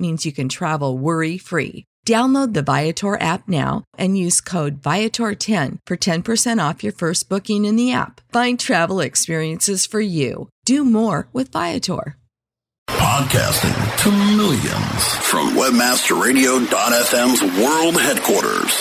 means you can travel worry free. Download the Viator app now and use code Viator10 for 10% off your first booking in the app. Find travel experiences for you. Do more with Viator. Podcasting to millions from WebmasterRadio.fm's world headquarters.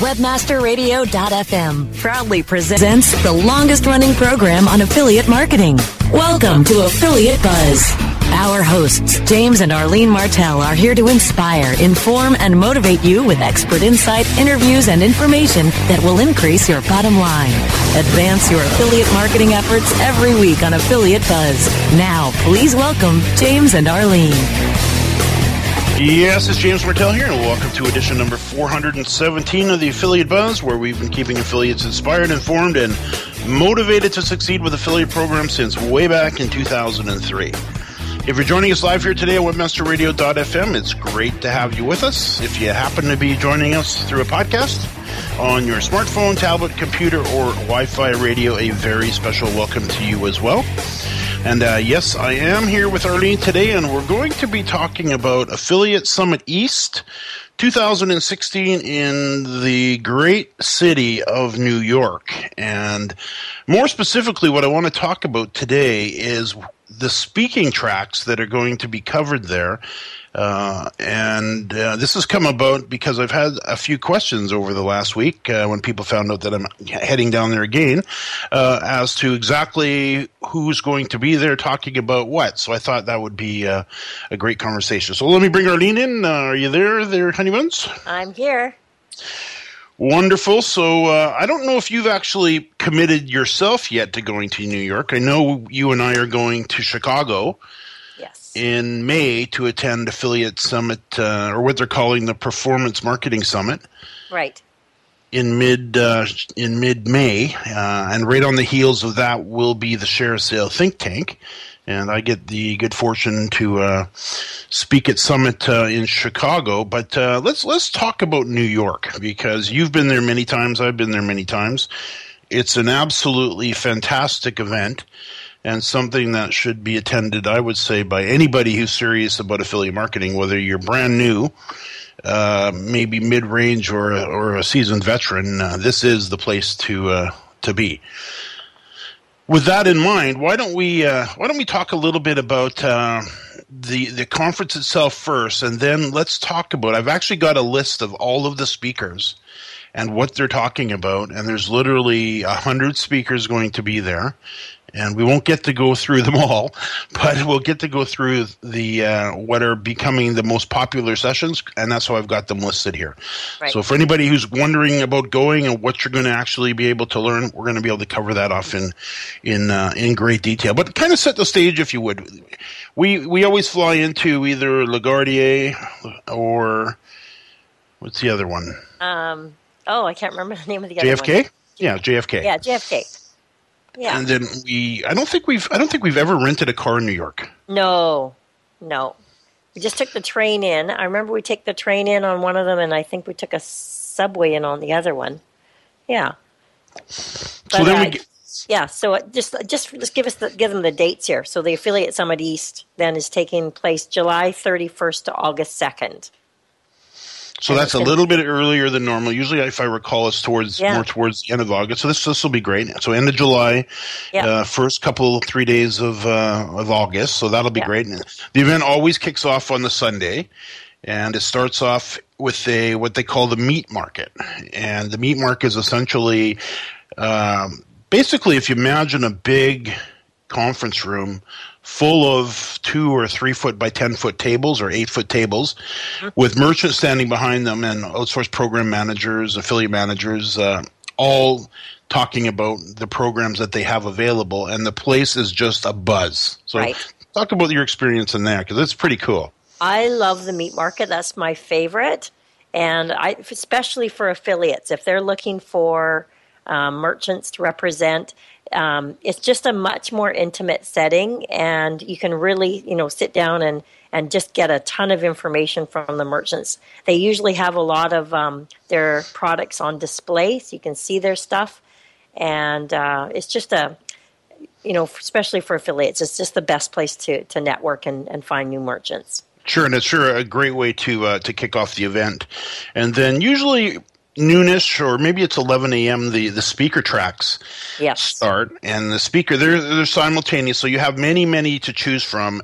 WebmasterRadio.fm proudly presents the longest running program on affiliate marketing. Welcome to Affiliate Buzz. Our hosts, James and Arlene Martell, are here to inspire, inform, and motivate you with expert insight, interviews, and information that will increase your bottom line. Advance your affiliate marketing efforts every week on Affiliate Buzz. Now, please welcome James and Arlene. Yes, it's James Martell here, and welcome to edition number 417 of the Affiliate Buzz, where we've been keeping affiliates inspired, informed, and motivated to succeed with affiliate programs since way back in 2003. If you're joining us live here today at webmasterradio.fm, it's great to have you with us. If you happen to be joining us through a podcast on your smartphone, tablet, computer, or Wi Fi radio, a very special welcome to you as well. And uh, yes, I am here with Arlene today, and we're going to be talking about Affiliate Summit East 2016 in the great city of New York. And more specifically, what I want to talk about today is the speaking tracks that are going to be covered there. Uh, and uh, this has come about because I've had a few questions over the last week uh, when people found out that I'm heading down there again uh, as to exactly who's going to be there talking about what. So I thought that would be uh, a great conversation. So let me bring Arlene in. Uh, are you there, there, Honeybuns? I'm here. Wonderful. So uh, I don't know if you've actually committed yourself yet to going to New York. I know you and I are going to Chicago. Yes. In May to attend Affiliate Summit, uh, or what they're calling the Performance Marketing Summit. Right. In mid uh, in mid May, uh, and right on the heels of that will be the ShareASale Think Tank, and I get the good fortune to uh, speak at Summit uh, in Chicago. But uh, let's let's talk about New York because you've been there many times. I've been there many times. It's an absolutely fantastic event and something that should be attended, I would say, by anybody who's serious about affiliate marketing, whether you're brand new. Uh, maybe mid-range or or a seasoned veteran, uh, this is the place to uh, to be with that in mind, why don't we uh, why don't we talk a little bit about uh, the the conference itself first, and then let's talk about. I've actually got a list of all of the speakers and what they're talking about, and there's literally a hundred speakers going to be there, and we won't get to go through them all, but we'll get to go through the uh, what are becoming the most popular sessions, and that's how I've got them listed here. Right. So for anybody who's wondering about going and what you're going to actually be able to learn, we're going to be able to cover that off in in uh, in great detail. But kind of set the stage, if you would. We we always fly into either LaGuardia or what's the other one? Um. Oh, I can't remember the name of the other JFK. one. Yeah, JFK. Yeah, JFK. Yeah. And then we, I don't think we've, I don't think we've ever rented a car in New York. No, no. We just took the train in. I remember we took the train in on one of them, and I think we took a subway in on the other one. Yeah. So But, then uh, we, get, Yeah, so just just just give us the, give them the dates here. So the affiliate summit east then is taking place July 31st to August 2nd. So that's a little bit earlier than normal. Usually, if I recall, it's towards Yeah. more towards the end of August. So this this will be great. So end of July, Yeah. uh, first couple three days of uh, of August. So that'll be Yeah. great. And the event always kicks off on the Sunday, and it starts off with a what they call the meat market. And the meat market is essentially, um, basically, if you imagine a big conference room full of two or three foot by 10 foot tables or eight foot tables with merchants standing behind them and outsourced program managers, affiliate managers, uh, all talking about the programs that they have available. And the place is just a buzz. So, Right. talk about your experience in there because it's pretty cool. I love the meat market. That's my favorite, and I especially for affiliates if they're looking for um, merchants to represent. Um, it's just a much more intimate setting, and you can really, you know, sit down and and just get a ton of information from the merchants. They usually have a lot of um, their products on display, so you can see their stuff, and uh, it's just a you know, especially for affiliates, it's just the best place to, to network and, and find new merchants. Sure, and it's sure a great way to uh, to kick off the event. And then usually noonish or maybe it's 11 a.m. the the speaker tracks Yes. start, and the speaker they're they're simultaneous, so you have many many to choose from.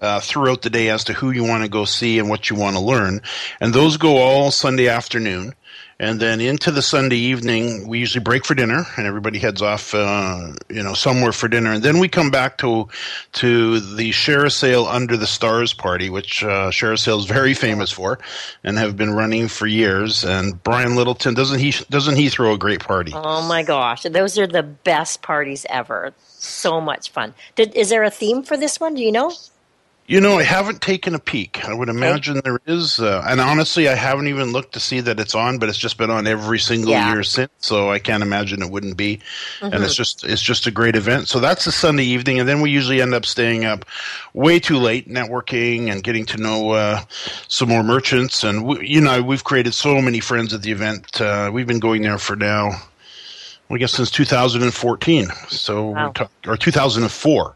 Uh, throughout the day as to who you want to go see and what you want to learn. And those go all Sunday afternoon. And then into the Sunday evening, we usually break for dinner, and everybody heads off, uh, you know, somewhere for dinner. And then we come back to to the ShareASale under the stars party, which uh, ShareASale is very famous for, and have been running for years. And Brian Littleton doesn't he doesn't he throw a great party? Oh my gosh, those are the best parties ever. So much fun. Did, is there a theme for this one? Do you know? You know, I haven't taken a peek. I would imagine there is, uh, and honestly, I haven't even looked to see that it's on. But it's just been on every single Yeah. year since, so I can't imagine it wouldn't be. And it's just it's just a great event. So that's a Sunday evening, and then we usually end up staying up way too late, networking and getting to know uh, some more merchants. And we, you know, we've created so many friends at the event. Uh, we've been going there for now. I guess since 2014, so Wow. or 2004,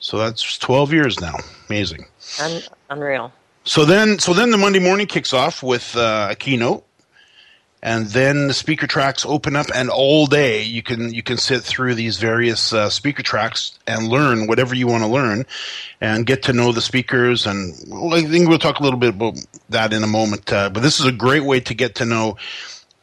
so that's 12 years now. Amazing. Un- unreal. So then, so then the Monday morning kicks off with uh, a keynote, and then the speaker tracks open up, and all day you can you can sit through these various uh, speaker tracks and learn whatever you want to learn, and get to know the speakers. And well, I think we'll talk a little bit about that in a moment. Uh, but this is a great way to get to know.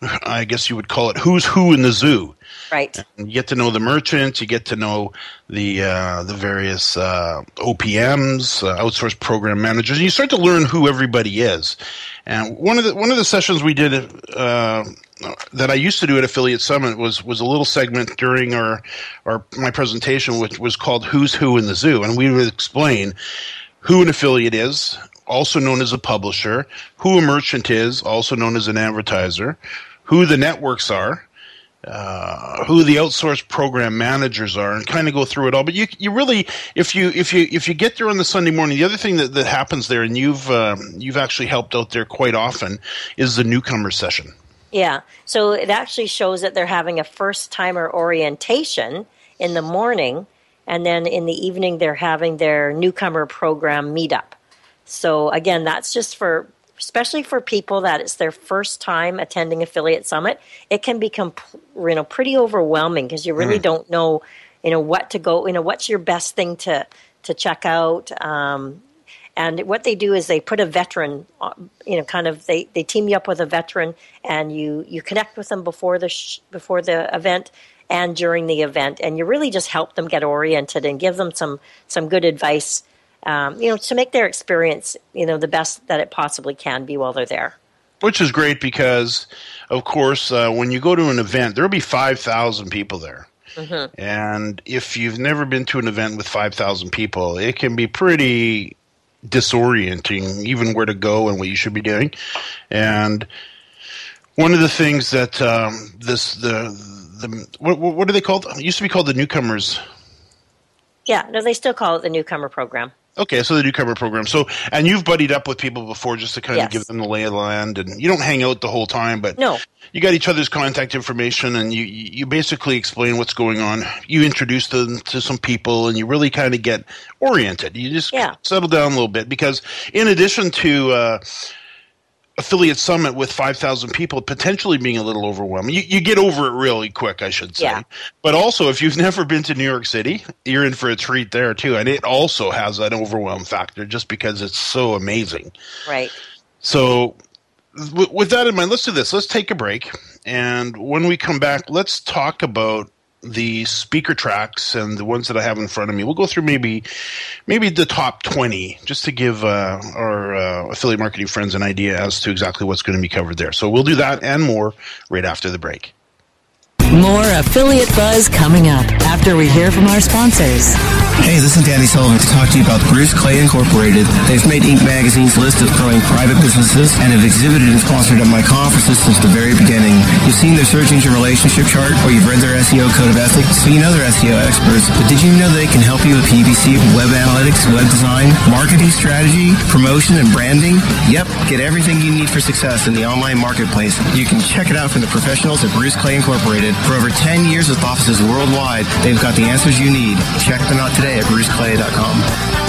I guess you would call it who's who in the zoo. Right. You get to know the merchants. You get to know the uh, the various uh, OPMs, uh, outsourced program managers. And you start to learn who everybody is. And one of the one of the sessions we did uh, that I used to do at Affiliate Summit was was a little segment during our our my presentation, which was called "Who's Who in the Zoo," and we would explain who an affiliate is, also known as a publisher, who a merchant is, also known as an advertiser, who the networks are, uh, who the outsourced program managers are, and kind of go through it all. But you, you really, if you if you if you get there on the Sunday morning, the other thing that, that happens there, and you've um, you've actually helped out there quite often, is the newcomer session. Yeah. So it actually shows that they're having a first timer orientation in the morning, and then in the evening they're having their newcomer program meetup. So again, that's just for especially for people that it's their first time attending affiliate summit. It can become you know pretty overwhelming because you really don't know you know what to go you know what's your best thing to to check out. Um, and what they do is they put a veteran, uh, you know, kind of they, they team you up with a veteran, and you you connect with them before the sh- before the event and during the event, and you really just help them get oriented and give them some some good advice, um, you know, to make their experience, you know, the best that it possibly can be while they're there. Which is great because, of course, uh, when you go to an event, there will be 5,000 people there. And if you've never been to an event with 5,000 people, it can be pretty disorienting, even where to go and what you should be doing. And one of the things that um, this, the, the what, what are they called? It used to be called the newcomers Yeah, no, they still call it the newcomer program. Okay, so the newcomer program. So, and you've buddied up with people before just to kind Yes. of give them the lay of the land, and you don't hang out the whole time, but No. you got each other's contact information, and you you basically explain what's going on. You introduce them to some people, and you really kind of get oriented. You just Yeah. settle down a little bit because, in addition to uh, affiliate summit with 5000 people potentially being a little overwhelming. You, you get over it really quick i should say. Yeah. but also if you've never been to new york city you're in for a treat there too. And it also has an overwhelm factor just because it's so amazing. Right. so w- with that in mind let's do this. Let's take a break. And when we come back let's talk about the speaker tracks and the ones that I have in front of me. We'll go through maybe maybe the top 20 just to give uh, our uh, affiliate marketing friends an idea as to exactly what's going to be covered there. So we'll do that and more right after the break. More affiliate buzz coming up after we hear from our sponsors. Hey, this is Danny Sullivan to talk to you about Bruce Clay Incorporated. They've made Inc. Magazine's list of growing private businesses and have exhibited and sponsored at my conferences since the very beginning. You've seen their search engine relationship chart or you've read their SEO code of ethics, you know they're SEO experts. But did you know they can help you with PPC, web analytics, web design, marketing strategy, promotion, and branding? Yep, get everything you need for success in the online marketplace. You can check it out from the professionals at Bruce Clay Incorporated. For over 10 years with offices worldwide, they've got the answers you need. Check them out today at bruceclay.com.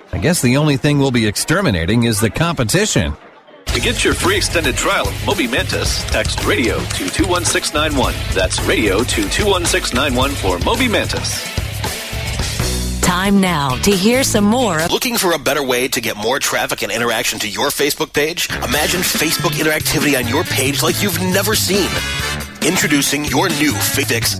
I guess the only thing we'll be exterminating is the competition. To get your free extended trial of Moby Mantis, text radio to 21691. That's radio to 21691 for Moby Mantis. Time now to hear some more. Looking for a better way to get more traffic and interaction to your Facebook page? Imagine Facebook interactivity on your page like you've never seen. Introducing your new Fix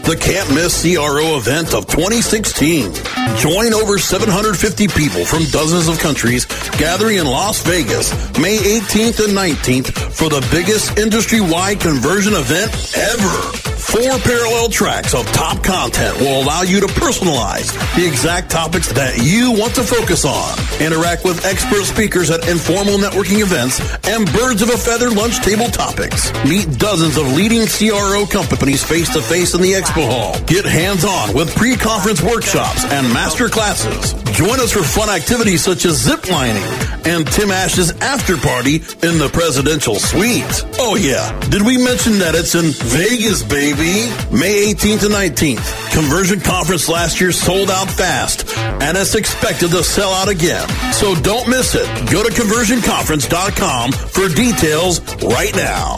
the can't miss CRO event of 2016. Join over 750 people from dozens of countries gathering in Las Vegas May 18th and 19th for the biggest industry wide conversion event ever. Four parallel tracks of top content will allow you to personalize the exact topics that you want to focus on. Interact with expert speakers at informal networking events and birds of a feather lunch table topics. Meet dozens of leading CRO companies face to face in the expo hall. Get hands on with pre conference workshops and master classes. Join us for fun activities such as zip lining and Tim Ash's after party in the presidential suite. Oh yeah, did we mention that it's in Vegas, baby? May 18th and 19th. Conversion conference last year sold out fast, and it's expected to sell out again. So don't miss it. Go to conversionconference.com for details right now.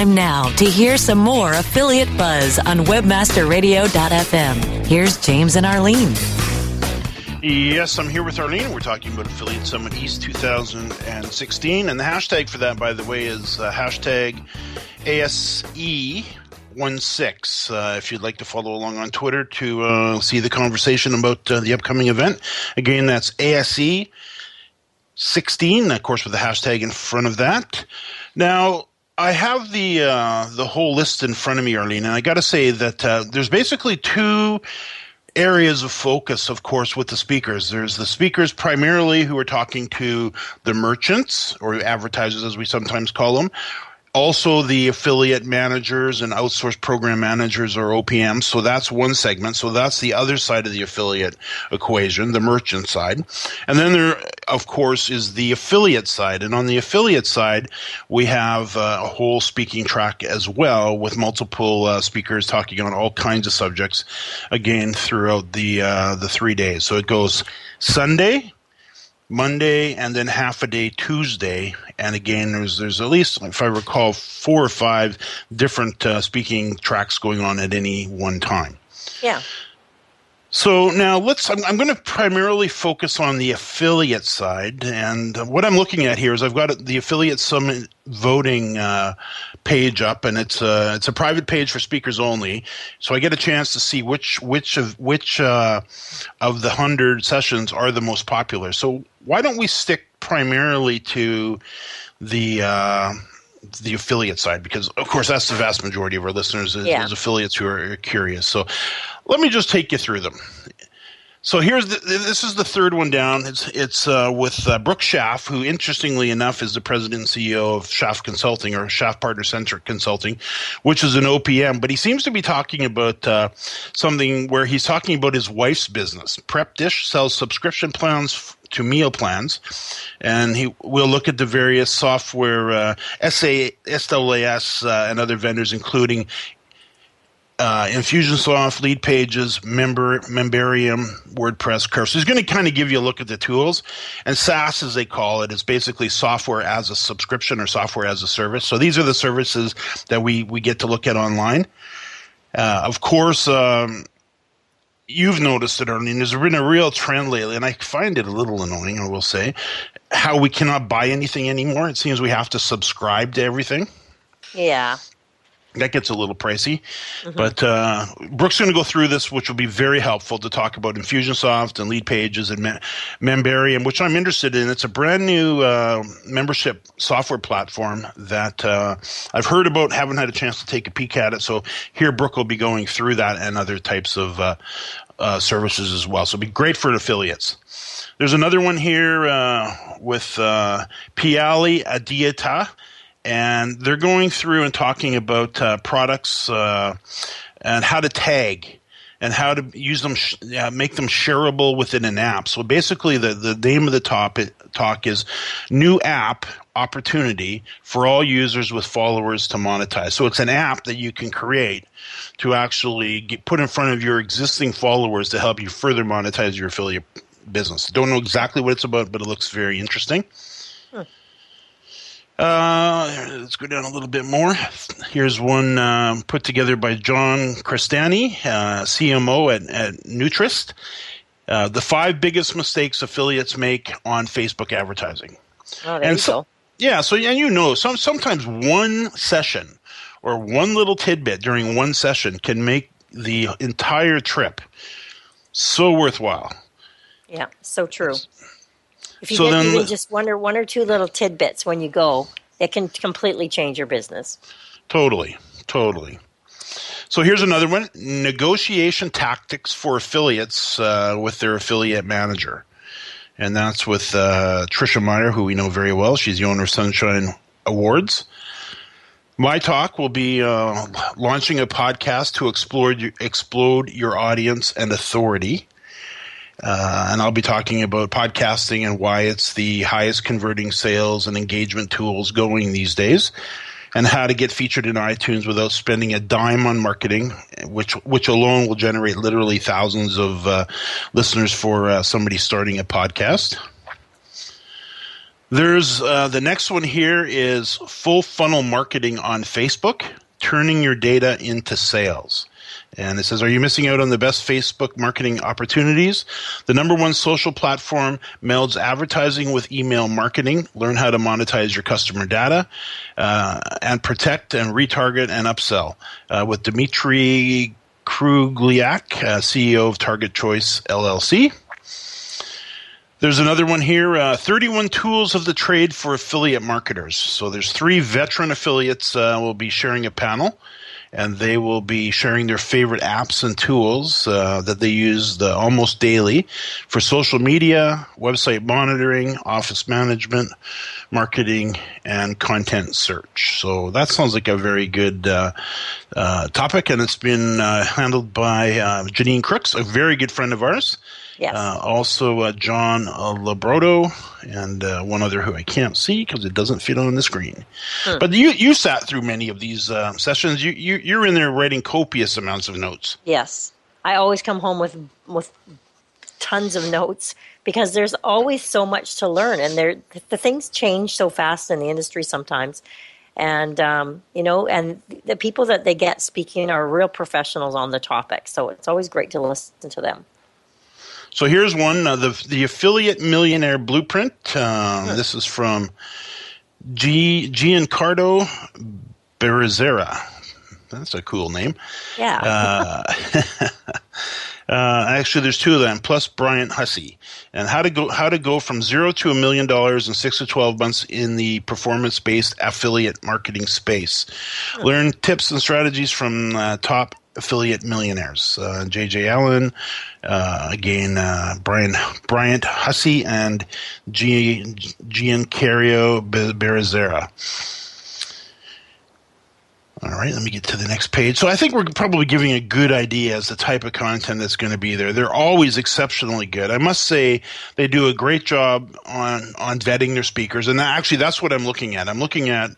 Time now to hear some more affiliate buzz on webmasterradio.fm. Here's James and Arlene. Yes, I'm here with Arlene. We're talking about Affiliate Summit East 2016. And the hashtag for that, by the way, is uh, hashtag ASE16. Uh, if you'd like to follow along on Twitter to uh, see the conversation about uh, the upcoming event, again, that's ASE 16, of course, with the hashtag in front of that. Now, I have the uh, the whole list in front of me, Arlene, and I got to say that uh, there's basically two areas of focus, of course, with the speakers. There's the speakers primarily who are talking to the merchants or advertisers, as we sometimes call them. Also, the affiliate managers and outsourced program managers or OPMs. So that's one segment. So that's the other side of the affiliate equation, the merchant side. And then there, of course, is the affiliate side. And on the affiliate side, we have uh, a whole speaking track as well with multiple uh, speakers talking on all kinds of subjects again throughout the, uh, the three days. So it goes Sunday, Monday and then half a day Tuesday. And again, there's there's at least, if I recall, four or five different uh, speaking tracks going on at any one time. Yeah. So now let's. I'm, I'm, going to primarily focus on the affiliate side, and what I'm looking at here is I've got the affiliate summit voting uh, page up, and it's a it's a private page for speakers only. So I get a chance to see which which of which uh, of the hundred sessions are the most popular. So why don't we stick primarily to the uh, the affiliate side because of course that's the vast majority of our listeners is, yeah. is affiliates who are curious so let me just take you through them. So here's the, this is the third one down. It's it's uh, with uh, Brook Schaaf, who interestingly enough is the president and CEO of Schaaf Consulting or Schaaf Partner Centric Consulting, which is an OPM. But he seems to be talking about uh, something where he's talking about his wife's business. Prep Dish sells subscription plans f- to meal plans, and he will look at the various software uh, SA, uh, and other vendors, including uh, Infusionsoft, Lead Pages, Member, Memberium, WordPress, Curve. So he's going to kind of give you a look at the tools. And SaaS, as they call it, is basically software as a subscription or software as a service. So these are the services that we, we get to look at online. Uh, of course, um, you've noticed it, Arlene. There's been a real trend lately, and I find it a little annoying, I will say, how we cannot buy anything anymore. It seems we have to subscribe to everything. Yeah that gets a little pricey. Mm-hmm. But uh, Brook's going to go through this, which will be very helpful to talk about Infusionsoft and Lead Pages and Memberium, which I'm interested in. It's a brand new uh, membership software platform that uh, I've heard about, haven't had a chance to take a peek at it. So here, Brook will be going through that and other types of uh, uh, services as well. So it'll be great for affiliates. There's another one here uh, with uh, Piali Adieta and they're going through and talking about uh, products uh, and how to tag and how to use them, sh- uh, make them shareable within an app. So basically, the, the name of the top, talk is new app opportunity for all users with followers to monetize. So it's an app that you can create to actually get, put in front of your existing followers to help you further monetize your affiliate business. Don't know exactly what it's about, but it looks very interesting. Uh, let's go down a little bit more. Here's one uh, put together by John Crestani, uh, CMO at, at Nutrist. Uh, the five biggest mistakes affiliates make on Facebook advertising. Oh, there and you so, go. Yeah, so and you know, some sometimes one session or one little tidbit during one session can make the entire trip so worthwhile. Yeah, so true. If you so then, even just one or one or two little tidbits when you go, it can completely change your business. Totally, totally. So here's another one: negotiation tactics for affiliates uh, with their affiliate manager, and that's with uh, Tricia Meyer, who we know very well. She's the owner of Sunshine Rewards. My talk will be uh, launching a podcast to explore explode your audience and authority. Uh, and I'll be talking about podcasting and why it's the highest converting sales and engagement tools going these days, and how to get featured in iTunes without spending a dime on marketing, which which alone will generate literally thousands of uh, listeners for uh, somebody starting a podcast. There's uh, the next one here is full funnel marketing on Facebook, turning your data into sales. And it says, Are you missing out on the best Facebook marketing opportunities? The number one social platform melds advertising with email marketing. Learn how to monetize your customer data uh, and protect and retarget and upsell uh, with Dimitri Krugliak, uh, CEO of Target Choice LLC. There's another one here uh, 31 tools of the trade for affiliate marketers. So there's three veteran affiliates uh, will be sharing a panel and they will be sharing their favorite apps and tools uh, that they use the, almost daily for social media, website monitoring, office management, marketing, and content search. So that sounds like a very good uh, uh, topic, and it's been uh, handled by uh, Janine Crooks, a very good friend of ours. Yes. Uh, also, uh, John uh, Labrodo and uh, one other who I can't see because it doesn't fit on the screen. Hmm. But you you sat through many of these uh, sessions. You, you you're in there writing copious amounts of notes. Yes, I always come home with with tons of notes because there's always so much to learn, and there the things change so fast in the industry sometimes. And um, you know, and the people that they get speaking are real professionals on the topic, so it's always great to listen to them. So here's one uh, the the affiliate millionaire blueprint. Uh, this is from G Giancarlo Berizera. That's a cool name. Yeah. Uh, uh, actually, there's two of them, plus Bryant Hussey, and how to go how to go from zero to a million dollars in six to twelve months in the performance based affiliate marketing space. Learn tips and strategies from uh, top affiliate millionaires. Uh, J.J. Allen, uh, again, uh, Brian Bryant Hussey, and G- Giancarlo Berizera. All right, let me get to the next page. So I think we're probably giving a good idea as the type of content that's going to be there. They're always exceptionally good. I must say they do a great job on on vetting their speakers, and actually that's what I'm looking at. I'm looking at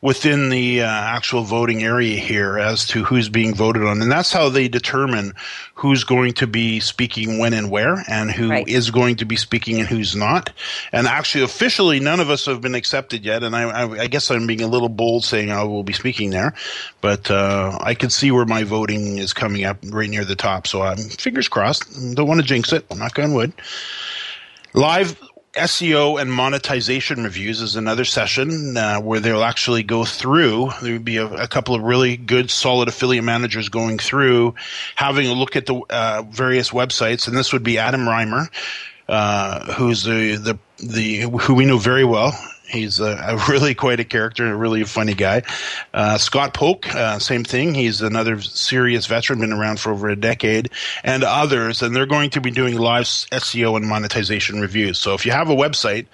within the uh, actual voting area here as to who's being voted on, and that's how they determine who's going to be speaking when and where, and who Right. is going to be speaking and who's not. And actually, officially, none of us have been accepted yet. And I, I, I guess I'm being a little bold saying I will be speaking there, but uh, I can see where my voting is coming up right near the top. So I'm fingers crossed. Don't want to jinx it. Knock on wood. Live SEO and monetization reviews is another session uh, where they'll actually go through. There would be a, a couple of really good, solid affiliate managers going through, having a look at the uh, various websites, and this would be Adam Riemer, uh, who's the, the the who we know very well. He's a, a really quite a character, and a really funny guy. Uh, Scott Polk, uh, same thing. He's another serious veteran, been around for over a decade, and others. And they're going to be doing live SEO and monetization reviews. So if you have a website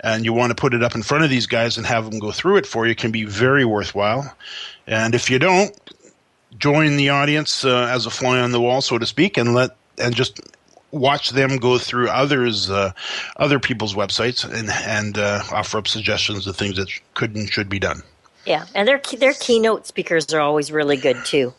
and you want to put it up in front of these guys and have them go through it for you, it can be very worthwhile. And if you don't, join the audience uh, as a fly on the wall, so to speak, and let and just watch them go through others uh, other people's websites and and uh, offer up suggestions of things that could and should be done. Yeah, and their their keynote speakers are always really good too.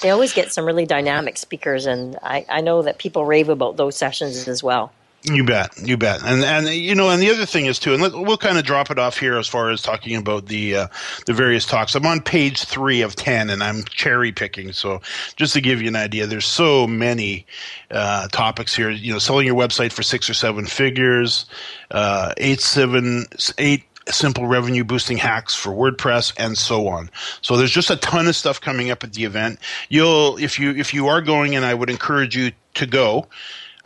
They always get some really dynamic speakers, and I, I know that people rave about those sessions as well. You bet, you bet, and and you know, and the other thing is too, and let, we'll kind of drop it off here as far as talking about the uh, the various talks. I'm on page three of ten, and I'm cherry picking. So just to give you an idea, there's so many uh, topics here. You know, selling your website for six or seven figures, uh, eight seven eight simple revenue boosting hacks for WordPress and so on. So there's just a ton of stuff coming up at the event. You'll if you if you are going and I would encourage you to go.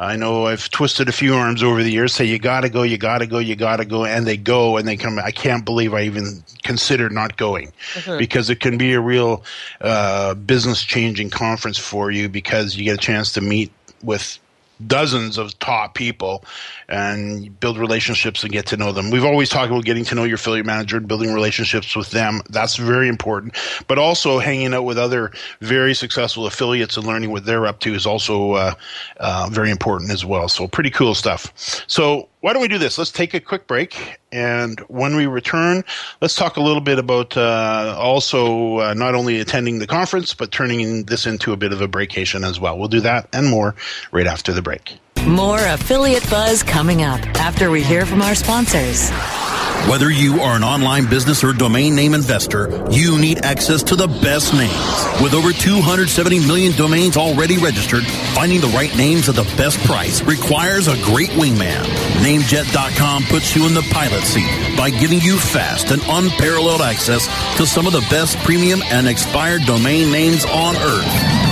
I know I've twisted a few arms over the years, say you gotta go, you gotta go, you gotta go, and they go and they come. I can't believe I even considered not going Mhm. because it can be a real uh, business changing conference for you because you get a chance to meet with dozens of top people and build relationships and get to know them. We've always talked about getting to know your affiliate manager and building relationships with them. That's very important. But also hanging out with other very successful affiliates and learning what they're up to is also uh, uh, very important as well. So pretty cool stuff. So why don't we do this? Let's take a quick break. And when we return, let's talk a little bit about uh, also uh, not only attending the conference, but turning this into a bit of a breakation as well. We'll do that and more right after the break. More affiliate buzz coming up after we hear from our sponsors. Whether you are an online business or domain name investor, you need access to the best names. With over 270 million domains already registered, finding the right names at the best price requires a great wingman. Namejet.com puts you in the pilot seat by giving you fast and unparalleled access to some of the best premium and expired domain names on earth.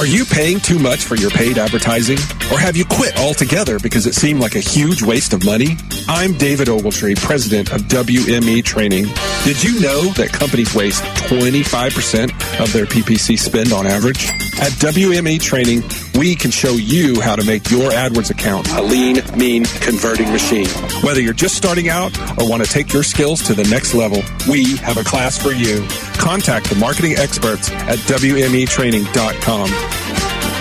Are you paying too much for your paid advertising? Or have you quit altogether because it seemed like a huge waste of money? I'm David Ogletree, president of WME Training. Did you know that companies waste 25% of their PPC spend on average? At WME Training, we can show you how to make your AdWords account a lean, mean, converting machine. Whether you're just starting out or want to take your skills to the next level, we have a class for you. Contact the marketing experts at WMEtraining.com.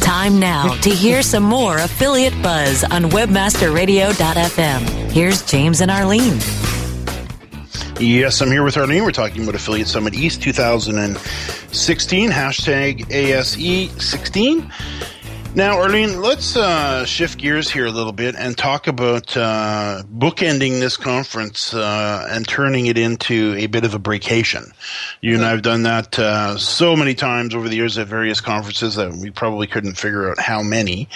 Time now to hear some more affiliate buzz on webmasterradio.fm. Here's James and Arlene. Yes, I'm here with Arlene. We're talking about Affiliate Summit East 2016, hashtag ASE16. Now, Arlene, let's uh, shift gears here a little bit and talk about uh, bookending this conference uh, and turning it into a bit of a breakation. You and I have done that uh, so many times over the years at various conferences that we probably couldn't figure out how many.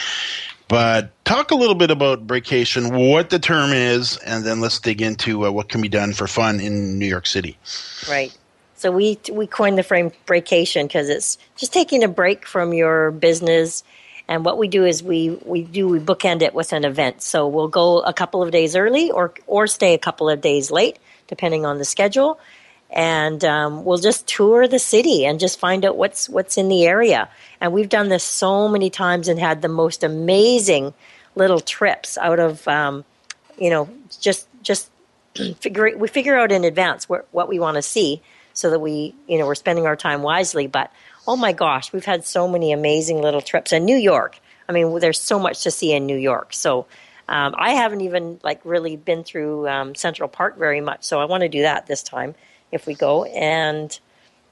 But talk a little bit about breakation, what the term is, and then let's dig into uh, what can be done for fun in New York City. Right. So we we coined the frame breakation because it's just taking a break from your business and what we do is we, we do we bookend it with an event. So we'll go a couple of days early or or stay a couple of days late, depending on the schedule. And um, we'll just tour the city and just find out what's what's in the area. And we've done this so many times and had the most amazing little trips out of um, you know just just figure we figure out in advance what, what we want to see so that we you know we're spending our time wisely. But oh my gosh, we've had so many amazing little trips. And New York, I mean, there's so much to see in New York. So um, I haven't even like really been through um, Central Park very much. So I want to do that this time if we go. And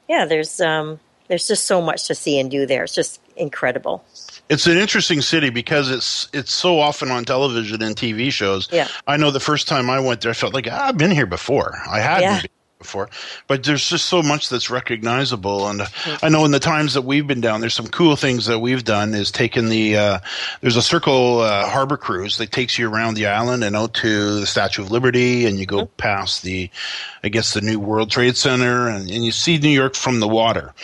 yeah, there's um, there's just so much to see and do there. It's just incredible. It's an interesting city because it's it's so often on television and TV shows. Yeah. I know the first time I went there, I felt like ah, I've been here before. I hadn't. Yeah. Been before, but there's just so much that's recognizable. And I know in the times that we've been down, there's some cool things that we've done. Is taken the uh, there's a Circle uh, Harbor cruise that takes you around the island and out to the Statue of Liberty, and you go past the, I guess the new World Trade Center, and, and you see New York from the water.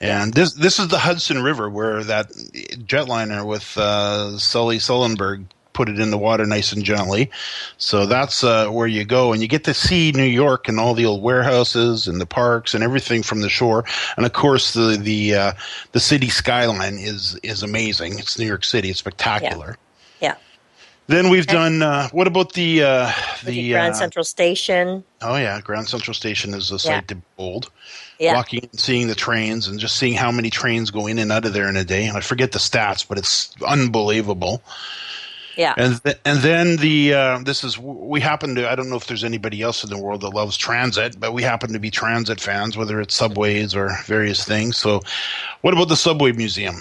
And this this is the Hudson River where that jetliner with uh, Sully Sullenberg put it in the water nice and gently. So that's uh, where you go, and you get to see New York and all the old warehouses and the parks and everything from the shore. And of course, the the uh, the city skyline is is amazing. It's New York City. It's spectacular. Yeah. Then we've done. Uh, what about the uh, the Grand uh, Central Station. Oh yeah, Grand Central Station is a sight Yeah. to behold. Yeah. Walking and seeing the trains and just seeing how many trains go in and out of there in a day. I forget the stats, but it's unbelievable. Yeah. And th- and then the uh, this is we happen to I don't know if there's anybody else in the world that loves transit, but we happen to be transit fans, whether it's subways or various things. So, what about the subway museum?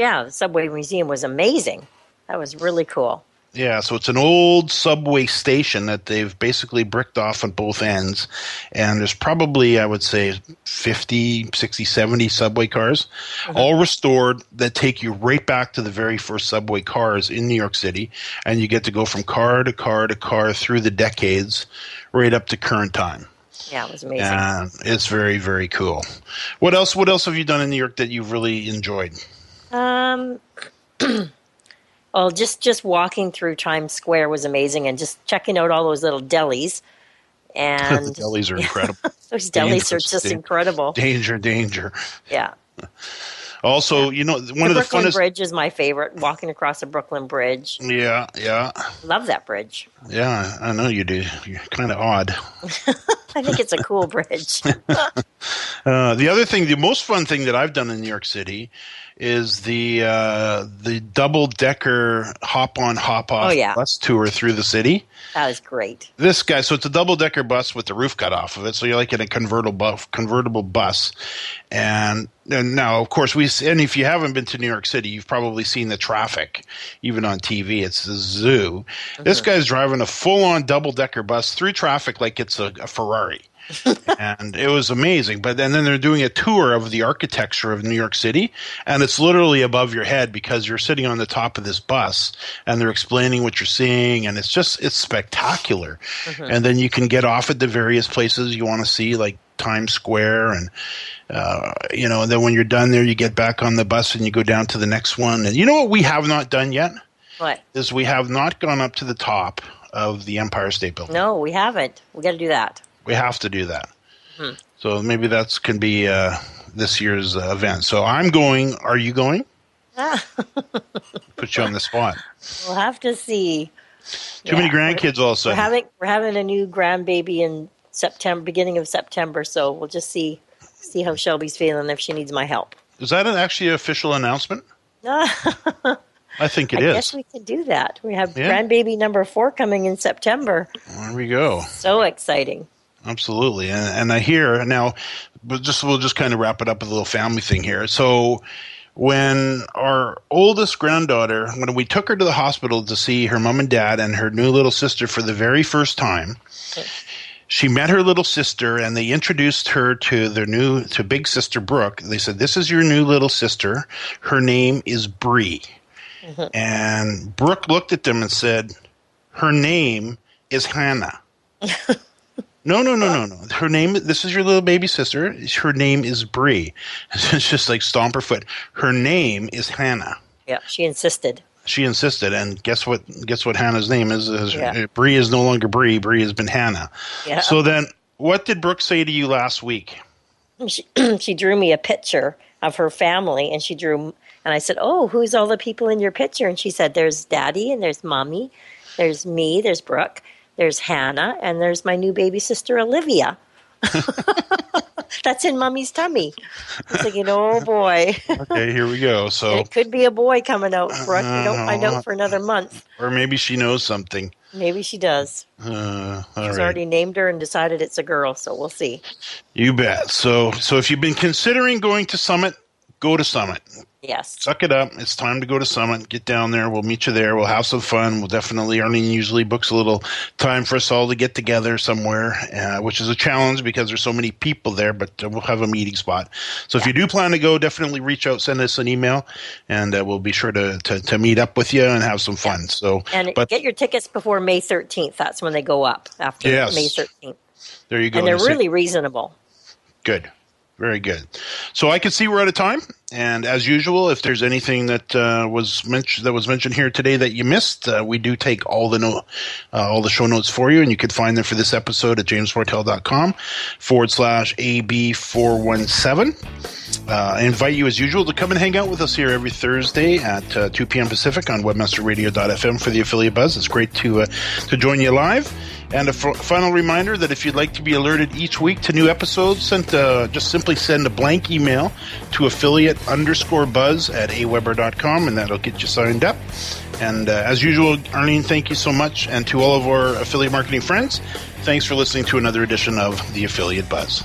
yeah, the Subway Museum was amazing. That was really cool. Yeah, so it's an old subway station that they've basically bricked off on both ends. And there's probably, I would say, 50, 60, 70 subway cars, all restored that take you right back to the very first subway cars in New York City. And you get to go from car to car to car through the decades right up to current time. Yeah, it was amazing. And it's very, very cool. What else? What else have you done in New York that you've really enjoyed? Um, well, just just walking through Times Square was amazing, and just checking out all those little delis. And the delis are incredible. those delis are just incredible. Danger, danger. Yeah, Also, you know, one the of the Brooklyn funnest. Bridge is my favorite. Walking across the Brooklyn Bridge, Yeah, yeah, love that bridge. yeah. I know you do. You're kind of odd. I think it's a cool bridge. Uh, the other thing, the most fun thing that I've done in New York City is the uh, the double decker hop on hop off Oh, yeah. bus tour through the city. That was great. This guy, so it's a double decker bus with the roof cut off of it, so you're like in a convertible bu- convertible bus. And, and now, of course, we and if you haven't been to New York City, you've probably seen the traffic, even on TV. It's the zoo. This guy's driving a full on double decker bus through traffic like it's a, a Ferrari. And it was amazing. But then, then they're doing a tour of the architecture of New York City, and it's literally above your head because you're sitting on the top of this bus, and they're explaining what you're seeing, and it's just it's spectacular. And then you can get off at the various places you want to see, like Times Square, and uh, you know, and then when you're done there, you get back on the bus and you go down to the next one. And you know what we have not done yet? What is we have not gone up to the top of the Empire State Building. No, we haven't. We got to do that. We have to do that. Hmm. So maybe that's can be uh, this year's uh, event. So I'm going. Are you going? Put you on the spot. We'll have to see. Too yeah, many grandkids also. We're having we're having a new grandbaby in September, beginning of September. So we'll just see see how Shelby's feeling if she needs my help. Is that an actually an official announcement? I think it I is. guess we can do that. We have yeah. grandbaby number four coming in September. There we go. So exciting. Absolutely, and, and I hear now. But just we'll just kind of wrap it up with a little family thing here. So when our oldest granddaughter, when we took her to the hospital to see her mom and dad and her new little sister for the very first time, she met her little sister and they introduced her to their new to big sister Brooke. They said, "This is your new little sister. Her name is Bree." Mm-hmm. And Brooke looked at them and said, "Her name is Hannah." No, no, no, uh, no, no. Her name. This is your little baby sister. Her name is Bree. It's just like stomp her foot. Her name is Hannah. Yeah, she insisted. She insisted, and guess what? Guess what? Hannah's name is. is yeah. Uh, Bree is no longer Bree. Bree has been Hannah. Yeah. So then, what did Brooke say to you last week? She, she drew me a picture of her family, and she drew. And I said, "Oh, who's all the people in your picture?" And she said, "There's Daddy, and there's Mommy, there's me, there's Brooke." There's Hannah, and there's my new baby sister, Olivia. That's in mommy's tummy. I'm thinking, oh boy. okay, here we go. So and it could be a boy coming out for us. We don't find out for another month. Or maybe she knows something. Maybe she does. Uh, She's right. already named her and decided it's a girl, so we'll see. You bet. So, so if you've been considering going to Summit, go to Summit. Yes. Suck it up. It's time to go to Summit. Get down there. We'll meet you there. We'll have some fun. We'll definitely, Arlene usually books a little time for us all to get together somewhere, uh, which is a challenge because there's so many people there, but uh, we'll have a meeting spot. So yeah. if you do plan to go, definitely reach out, send us an email, and uh, we'll be sure to, to, to, meet up with you and have some fun. So, And but, get your tickets before May 13th. That's when they go up after yes. May 13th. There you go. And they're really reasonable. Good. Very good. So I can see we're out of time, and as usual, if there's anything that uh, was mentioned that was mentioned here today that you missed, uh, we do take all the no, uh, all the show notes for you, and you can find them for this episode at jamesmartell.com forward slash ab four one seven. Uh, I invite you, as usual, to come and hang out with us here every Thursday at uh, 2 p.m. Pacific on webmasterradio.fm for the affiliate buzz. It's great to uh, to join you live. And a f- final reminder that if you'd like to be alerted each week to new episodes, send, just simply send a blank email to affiliate underscore buzz at aweber.com and that'll get you signed up. And uh, as usual, Arlene, thank you so much. And to all of our affiliate marketing friends, thanks for listening to another edition of the Affiliate Buzz.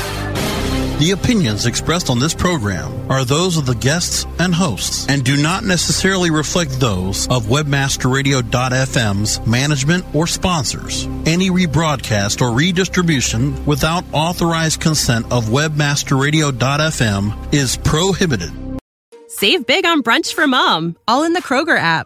The opinions expressed on this program are those of the guests and hosts and do not necessarily reflect those of webmasterradio.fm's management or sponsors. Any rebroadcast or redistribution without authorized consent of webmasterradio.fm is prohibited. Save big on brunch for mom, all in the Kroger app.